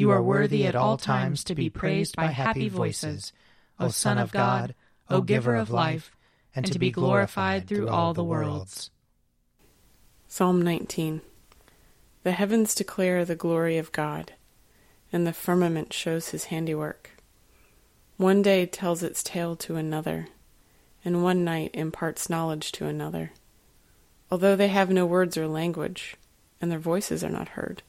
You are worthy at all times to be praised by happy voices, O Son of God, O Giver of life, and to be glorified through all the worlds. Psalm 19 The heavens declare the glory of God, and the firmament shows his handiwork. One day tells its tale to another, and one night imparts knowledge to another. Although they have no words or language, and their voices are not heard,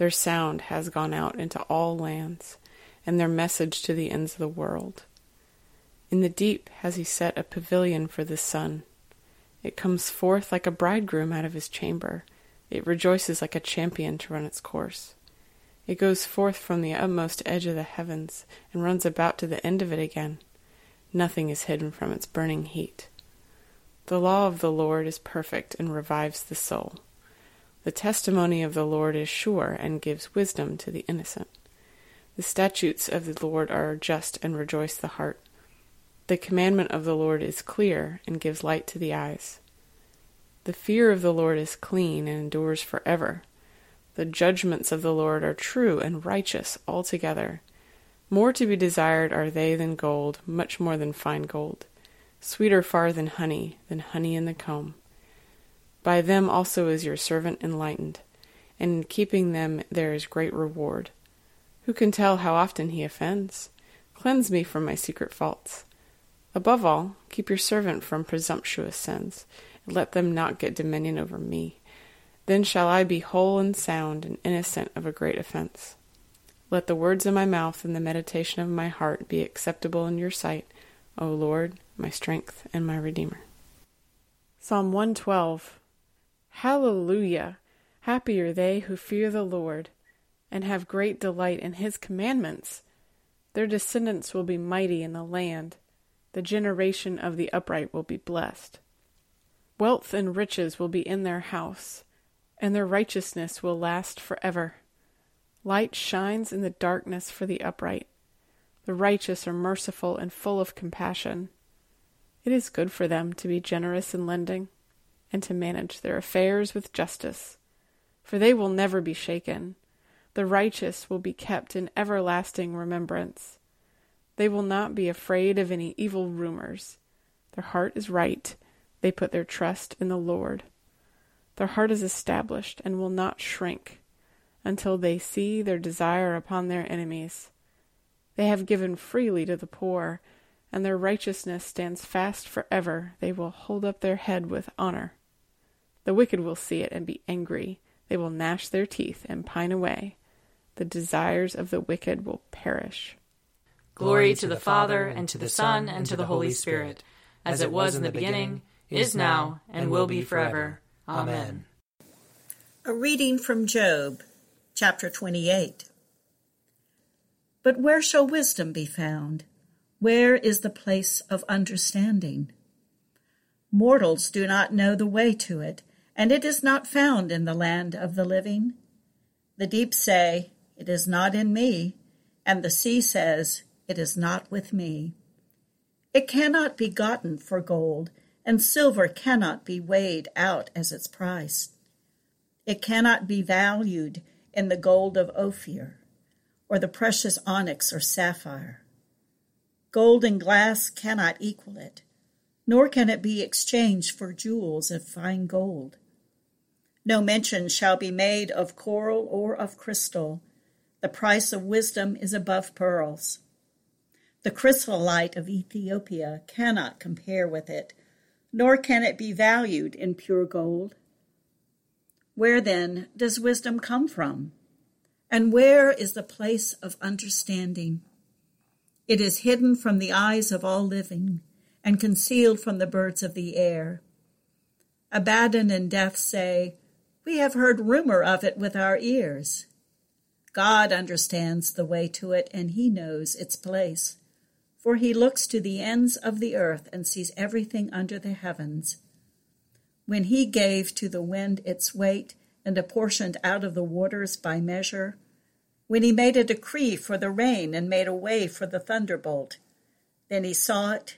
their sound has gone out into all lands, and their message to the ends of the world. In the deep has he set a pavilion for the sun. It comes forth like a bridegroom out of his chamber. It rejoices like a champion to run its course. It goes forth from the utmost edge of the heavens, and runs about to the end of it again. Nothing is hidden from its burning heat. The law of the Lord is perfect and revives the soul. The testimony of the Lord is sure and gives wisdom to the innocent. The statutes of the Lord are just and rejoice the heart. The commandment of the Lord is clear and gives light to the eyes. The fear of the Lord is clean and endures forever. The judgments of the Lord are true and righteous altogether. More to be desired are they than gold, much more than fine gold, sweeter far than honey, than honey in the comb. By them also is your servant enlightened, and in keeping them there is great reward. Who can tell how often he offends? Cleanse me from my secret faults. Above all, keep your servant from presumptuous sins, and let them not get dominion over me. Then shall I be whole and sound and innocent of a great offense. Let the words of my mouth and the meditation of my heart be acceptable in your sight, O Lord, my strength and my Redeemer. Psalm 112 Hallelujah! Happy are they who fear the Lord, and have great delight in his commandments. Their descendants will be mighty in the land. The generation of the upright will be blessed. Wealth and riches will be in their house, and their righteousness will last forever. Light shines in the darkness for the upright. The righteous are merciful and full of compassion. It is good for them to be generous in lending and to manage their affairs with justice, for they will never be shaken. The righteous will be kept in everlasting remembrance. They will not be afraid of any evil rumors. Their heart is right. They put their trust in the Lord. Their heart is established and will not shrink until they see their desire upon their enemies. They have given freely to the poor, and their righteousness stands fast forever. They will hold up their head with honor. The wicked will see it and be angry. They will gnash their teeth and pine away. The desires of the wicked will perish. Glory to the Father, and to the Son, and to the Holy Spirit, as it was in the beginning, is now, and will be forever. Amen. A reading from Job, chapter 28. But where shall wisdom be found? Where is the place of understanding? Mortals do not know the way to it and it is not found in the land of the living. The deep say, It is not in me, and the sea says, It is not with me. It cannot be gotten for gold, and silver cannot be weighed out as its price. It cannot be valued in the gold of Ophir, or the precious onyx or sapphire. Gold and glass cannot equal it, nor can it be exchanged for jewels of fine gold. No mention shall be made of coral or of crystal. The price of wisdom is above pearls. The chrysolite of Ethiopia cannot compare with it, nor can it be valued in pure gold. Where then does wisdom come from? And where is the place of understanding? It is hidden from the eyes of all living and concealed from the birds of the air. Abaddon and death say, We have heard rumor of it with our ears. God understands the way to it, and he knows its place. For he looks to the ends of the earth and sees everything under the heavens. When he gave to the wind its weight and apportioned out of the waters by measure, when he made a decree for the rain and made a way for the thunderbolt. Then he saw it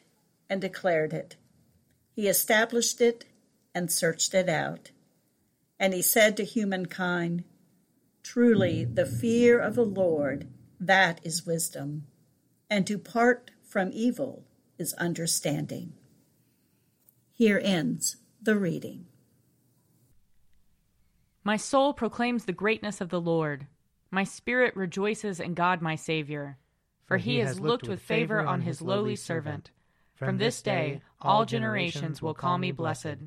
and declared it. He established it and searched it out. And he said to humankind, Truly, the fear of the Lord, that is wisdom, and to part from evil is understanding. Here ends the reading. My soul proclaims the greatness of the Lord. My spirit rejoices in God my Saviour, for he has looked with favor on his lowly servant. From this day all generations will call me blessed.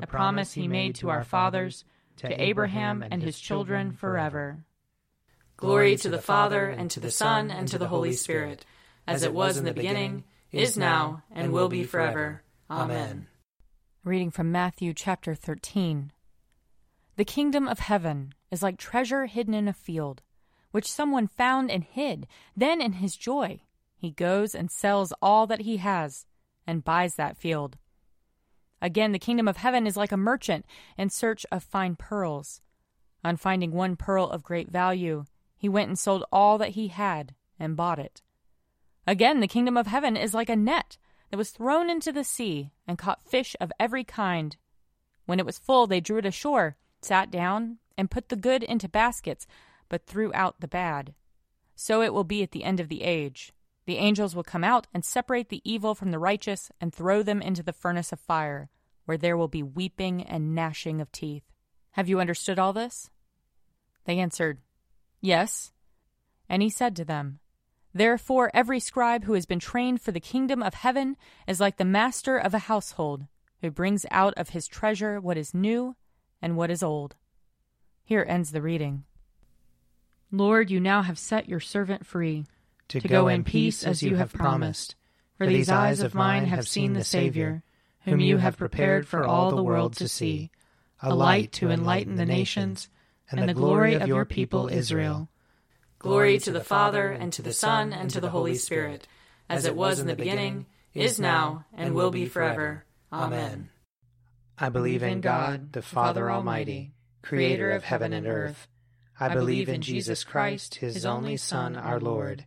the promise he made to our fathers, to Abraham and his children forever. Glory to the Father, and to the Son, and to the Holy Spirit, as it was in the beginning, is now, and will be forever. Amen. Reading from Matthew chapter 13. The kingdom of heaven is like treasure hidden in a field which someone found and hid. Then, in his joy, he goes and sells all that he has and buys that field. Again, the kingdom of heaven is like a merchant in search of fine pearls. On finding one pearl of great value, he went and sold all that he had and bought it. Again, the kingdom of heaven is like a net that was thrown into the sea and caught fish of every kind. When it was full, they drew it ashore, sat down, and put the good into baskets but threw out the bad. So it will be at the end of the age. The angels will come out and separate the evil from the righteous and throw them into the furnace of fire, where there will be weeping and gnashing of teeth. Have you understood all this? They answered, Yes. And he said to them, Therefore, every scribe who has been trained for the kingdom of heaven is like the master of a household, who brings out of his treasure what is new and what is old. Here ends the reading. Lord, you now have set your servant free to, to go in peace as you have promised. For these eyes of mine have seen the Savior, whom you have prepared for all the world to see, a light to enlighten the nations, and the glory of your people Israel. Glory to the Father, and to the Son, and to the Holy Spirit, as it was in the beginning, is now, and will be forever. Amen. I believe in God, the Father Almighty, creator of heaven and earth. I believe in Jesus Christ, his only Son, our Lord.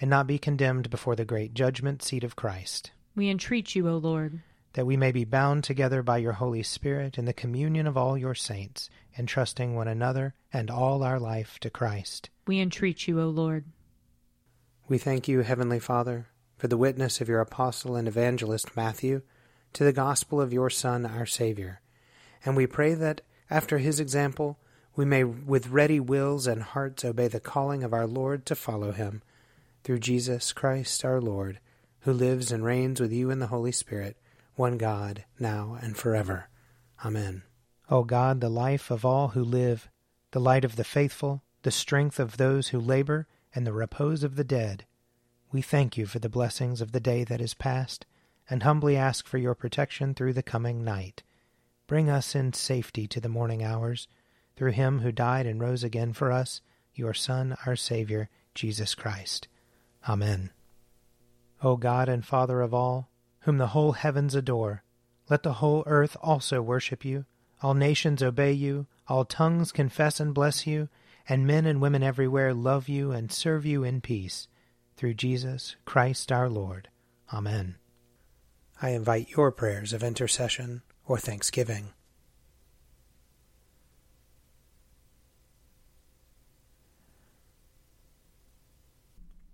and not be condemned before the great judgment seat of Christ. We entreat you, O Lord. That we may be bound together by your Holy Spirit in the communion of all your saints, entrusting one another and all our life to Christ. We entreat you, O Lord. We thank you, Heavenly Father for the witness of your apostle and evangelist Matthew to the gospel of your Son, our Savior. And we pray that, after his example, we may with ready wills and hearts obey the calling of our Lord to follow him. Through Jesus Christ our Lord, who lives and reigns with you in the Holy Spirit, one God, now and forever. Amen. O God, the life of all who live, the light of the faithful, the strength of those who labor, and the repose of the dead, we thank you for the blessings of the day that is past, and humbly ask for your protection through the coming night. Bring us in safety to the morning hours, through him who died and rose again for us, your Son, our Saviour, Jesus Christ. Amen. O God and Father of all, whom the whole heavens adore, let the whole earth also worship you, all nations obey you, all tongues confess and bless you, and men and women everywhere love you and serve you in peace through Jesus Christ our Lord. Amen. I invite your prayers of intercession or thanksgiving.